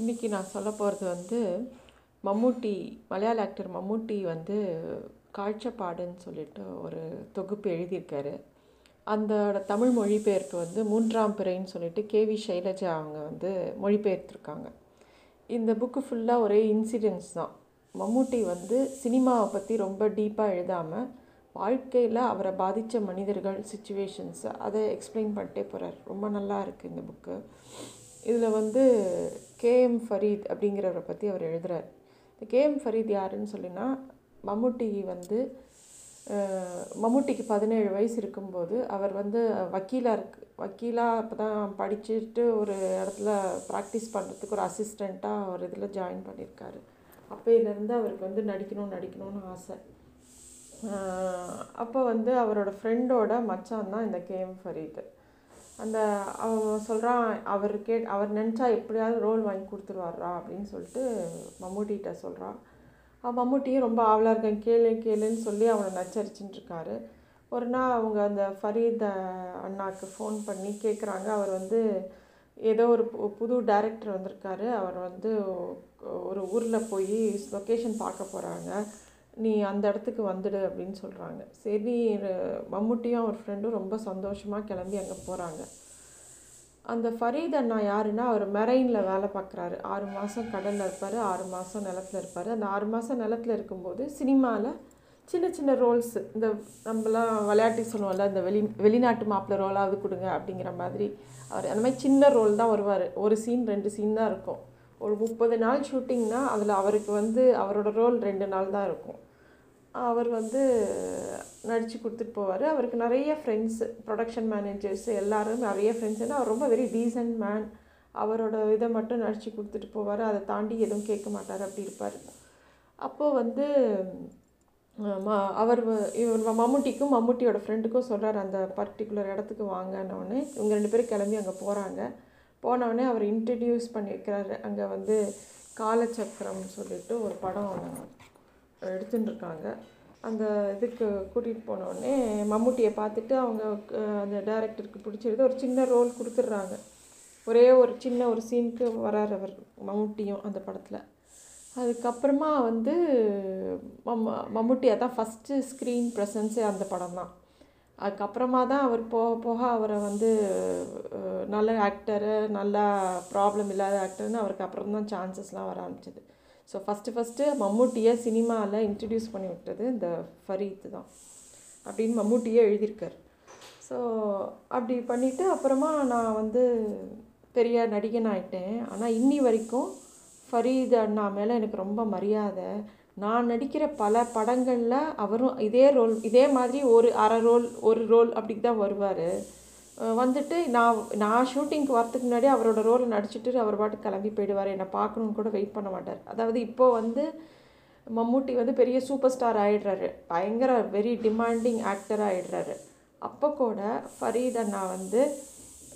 இன்றைக்கி நான் சொல்ல போகிறது வந்து மம்முட்டி மலையாள ஆக்டர் மம்முட்டி வந்து காழ்ச்சப்பாடுன்னு சொல்லிட்டு ஒரு தொகுப்பு எழுதியிருக்காரு. அந்த தமிழ் மொழிபெயர்ப்பு வந்து மூன்றாம் பிறைன்னு சொல்லிட்டு கேவி சைலஜா அவங்க வந்து மொழிபெயர்த்துருக்காங்க. இந்த புக்கு ஃபுல்லாக ஒரே இன்சிடென்ட்ஸ் தான். மம்முட்டி வந்து சினிமாவை பற்றி ரொம்ப டீப்பாக எழுதாமல் வாழ்க்கையில் அவரை பாதித்த மனிதர்கள் சுச்சுவேஷன்ஸ் அதை எக்ஸ்பிளைன் பண்ணிட்டே போகிறார் ரொம்ப நல்லா இருக்குது இந்த புக்கு இதில் வந்து கேஎம் ஃபரீத் அப்படிங்கிறவரை பற்றி அவர் எழுதுகிறார் இந்த கேஎம் ஃபரீத் யாருன்னு சொல்லினா மம்முட்டி வந்து மம்முட்டிக்கு பதினேழு வயசு இருக்கும்போது அவர் வந்து வக்கீலாக இருக்கு வக்கீலாக அப்போ தான் படிச்சுட்டு ஒரு இடத்துல ப்ராக்டிஸ் பண்ணுறதுக்கு ஒரு அசிஸ்டண்ட்டாக ஒரு இதில் ஜாயின் பண்ணியிருக்காரு அப்போயிலேருந்து அவருக்கு வந்து நடிக்கணும் நடிக்கணும்னு ஆசை. அப்போ வந்து அவரோட ஃப்ரெண்டோட மச்சான் தான் இந்த கேஎம் ஃபரீது. அந்த அவன் சொல்கிறான் அவர் கே அவர் நினச்சா எப்படியாவது ரோல் வாங்கி கொடுத்துருவாரா அப்படின்னு சொல்லிட்டு மம்முட்டிகிட்ட சொல்கிறான் அவன் மம்முட்டியும் ரொம்ப ஆவலாக இருக்கேன். கேளு கேளுன்னு சொல்லி அவனை நச்சரிச்சுட்டு இருக்காரு. ஒரு நாள் அவங்க அந்த ஃபரீத் அண்ணாவுக்கு ஃபோன் பண்ணி கேட்குறாங்க அவர் வந்து ஏதோ ஒரு பு- புது டைரக்டர் வந்திருக்காரு. அவர் வந்து ஒரு ஊரில் போய் லொக்கேஷன் பார்க்க போகிறாங்க நீ அந்த இடத்துக்கு வந்துடு அப்படின்னு சொல்கிறாங்க சரி மம்முட்டியும் அவர் ஃப்ரெண்டும் ரொம்ப சந்தோஷமாக கிளம்பி அங்கே போகிறாங்க அந்த ஃபரீத் அண்ணா யாருன்னா அவர் மெரைனில் வேலை பார்க்குறாரு ஆறு மாதம் கடலில் இருப்பார் ஆறு மாதம் நிலத்துல இருப்பார். அந்த ஆறு மாதம் நிலத்துல இருக்கும்போது சினிமாவில் சின்ன சின்ன ரோல்ஸு இந்த நம்மலாம் விளையாட்டு சொல்லுவோம்ல இந்த வெளி வெளிநாட்டு மாப்பிள்ளை ரோலாவது கொடுங்க அப்படிங்கிற மாதிரி அவர் அந்த மாதிரி சின்ன ரோல் தான் வருவார். ஒரு சீன் ரெண்டு சீன் தான் இருக்கும். ஒரு முப்பது நாள் ஷூட்டிங்னா அதில் அவருக்கு வந்து அவரோட ரோல் ரெண்டு நாள் தான் இருக்கும். அவர் வந்து நடித்து கொடுத்துட்டு போவார். அவருக்கு நிறைய ஃப்ரெண்ட்ஸு ப்ரொடக்ஷன் மேனேஜர்ஸ் எல்லோரும் நிறைய ஃப்ரெண்ட்ஸ் அவர் ரொம்ப வெரி டீசன்ட் மேன் அவரோட இதை மட்டும் நடித்து கொடுத்துட்டு போவார். அதை தாண்டி எதுவும் கேட்க மாட்டார். அப்படி இருப்பார். அப்போது வந்து ம- அவர் இவர் மம்முட்டிக்கும் மம்முட்டியோட ஃப்ரெண்டுக்கும் சொல்கிறார் அந்த பர்டிகுலர் இடத்துக்கு வாங்கன்னொடனே இவங்க ரெண்டு பேரும் கிளம்பி அங்கே போகிறாங்க போனவுடனே அவர் இன்ட்ரடியூஸ் பண்ணியிருக்கிறாரு. அங்கே வந்து காலச்சக்கரம் சொல்லிட்டு ஒரு படம் எடுத்துட்டு இருக்காங்க அந்த இதுக்கு கூட்டிகிட்டு போனோடனே மம்முட்டியை பார்த்துட்டு அவங்க அந்த டேரக்டருக்கு பிடிச்சிருது ஒரு சின்ன ரோல் கொடுத்துட்றாங்க. ஒரே ஒரு சின்ன ஒரு சீனுக்கு வரார் அவர் மம்முட்டியும் அந்த படத்தில். அதுக்கப்புறமா வந்து மம்ம மம்முட்டியாக தான் ஃபஸ்ட்டு ஸ்க்ரீன் ப்ரெசன்ஸே அந்த படம் தான் அதுக்கப்புறமா தான் அவர் போக போக அவரை வந்து நல்ல ஆக்டரு நல்லா ப்ராப்ளம் இல்லாத ஆக்டர்னு அவருக்கு அப்புறம் தான் சான்சஸ்லாம் வர ஆரம்பிச்சது. ஸோ ஃபஸ்ட்டு ஃபஸ்ட்டு மம்முட்டியை சினிமாவில் இன்ட்ரடியூஸ் பண்ணி விட்டது இந்த ஃபரீத் தான் அப்படின்னு மம்முட்டியே எழுதியிருக்கார். ஸோ அப்படி பண்ணிவிட்டு அப்புறமா நான் வந்து பெரிய நடிகன் ஆகிட்டேன் ஆனால் இன்னி வரைக்கும் ஃபரீத் அண்ணா மேலே எனக்கு ரொம்ப மரியாதை. நான் நடிக்கிற பல படங்களில் அவரும் இதே ரோல் இதே மாதிரி ஒரு அரை ரோல் ஒரு ரோல் அப்படி தான் வருவார். வந்துட்டு நான் நான் ஷூட்டிங்க்கு வரத்துக்கு முன்னாடி அவரோட ரோலை நடிச்சுட்டு அவர் பாட்டுக்கு கிளம்பி போயிடுவார். என்னை பார்க்கணுன்னு கூட வெயிட் பண்ண மாட்டார். அதாவது இப்போது வந்து மம்முட்டி வந்து பெரிய சூப்பர் ஸ்டார் ஆகிடுறாரு பயங்கர வெரி டிமாண்டிங் ஆக்டர் ஆகிடுறாரு அப்போ கூட ஃபரீத் அண்ணா வந்து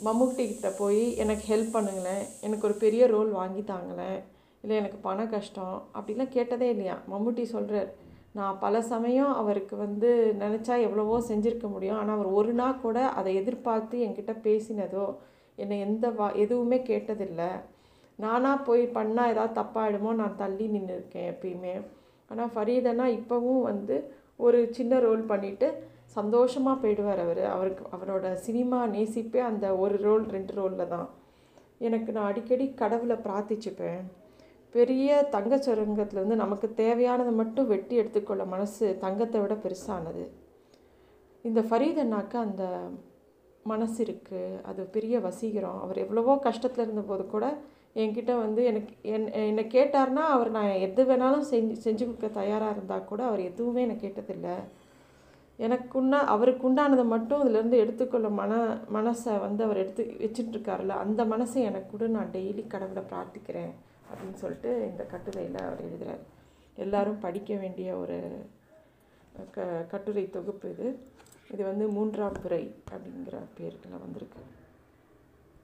மம்முட்டி கிட்ட போய் எனக்கு ஹெல்ப் பண்ணுங்களேன். எனக்கு ஒரு பெரிய ரோல் வாங்கி தாங்களேன். இல்லை எனக்கு பண கஷ்டம் அப்படிலாம் கேட்டதே இல்லையா? மம்முட்டி சொல்கிறார் நான் பல சமயம் அவருக்கு வந்து நினச்சா எவ்வளவோ செஞ்சுருக்க முடியும். ஆனால் அவர் ஒரு நாள் கூட அதை எதிர்பார்த்து என்கிட்ட பேசினதோ என்னை எந்த வா எதுவுமே கேட்டதில்லை. நானாக போய் பண்ணால் ஏதாவது தப்பாயிடுமோ நான் தள்ளி நின்று இருக்கேன் எப்பயுமே. ஆனால் ஃபரீதனா இப்போவும் வந்து ஒரு சின்ன ரோல் பண்ணிவிட்டு சந்தோஷமாக போயிடுவார் அவர். அவருக்கு அவரோட சினிமா நேசிப்பே அந்த ஒரு ரோல் ரெண்டு ரோலில் தான். எனக்கு நான் அடிக்கடி கடவுளை பிரார்த்திச்சுப்பேன். பெரிய தங்கச் சுரங்கத்துலேருந்து நமக்கு தேவையானதை மட்டும் வெட்டி எடுத்துக்கொள்ள மனசு தங்கத்தை விட பெருசானது. இந்த ஃபரீத் அண்ணாக்கு அந்த மனசு இருக்குது அது பெரிய வசீகரம். அவர் எவ்வளவோ கஷ்டத்தில் இருந்தபோது கூட என்கிட்ட வந்து எனக்கு என் என்னை கேட்டார்னா அவர் நான் எது வேணாலும் செஞ்சு செஞ்சு கொடுக்க தயாராக இருந்தால் கூட அவர் எதுவுமே என்னை கேட்டதில்லை. எனக்குன்னா அவருக்கு உண்டானதை மட்டும் இதிலேருந்து எடுத்துக்கொள்ள மன மனசை வந்து அவர் எடுத்து வச்சுட்டுருக்காருல்ல அந்த மனசை எனக்கு கூட நான் டெய்லி கடவுளை பிரார்த்திக்கிறேன். அப்படின்னு சொல்லிட்டு இந்த கட்டுரையில் அவர் எழுதுகிறார் எல்லாரும் படிக்க வேண்டிய ஒரு க கட்டுரை தொகுப்பு இது. இது வந்து மூன்றாம் பிறை அப்படிங்கிற பேருக்குள்ள வந்திருக்கு.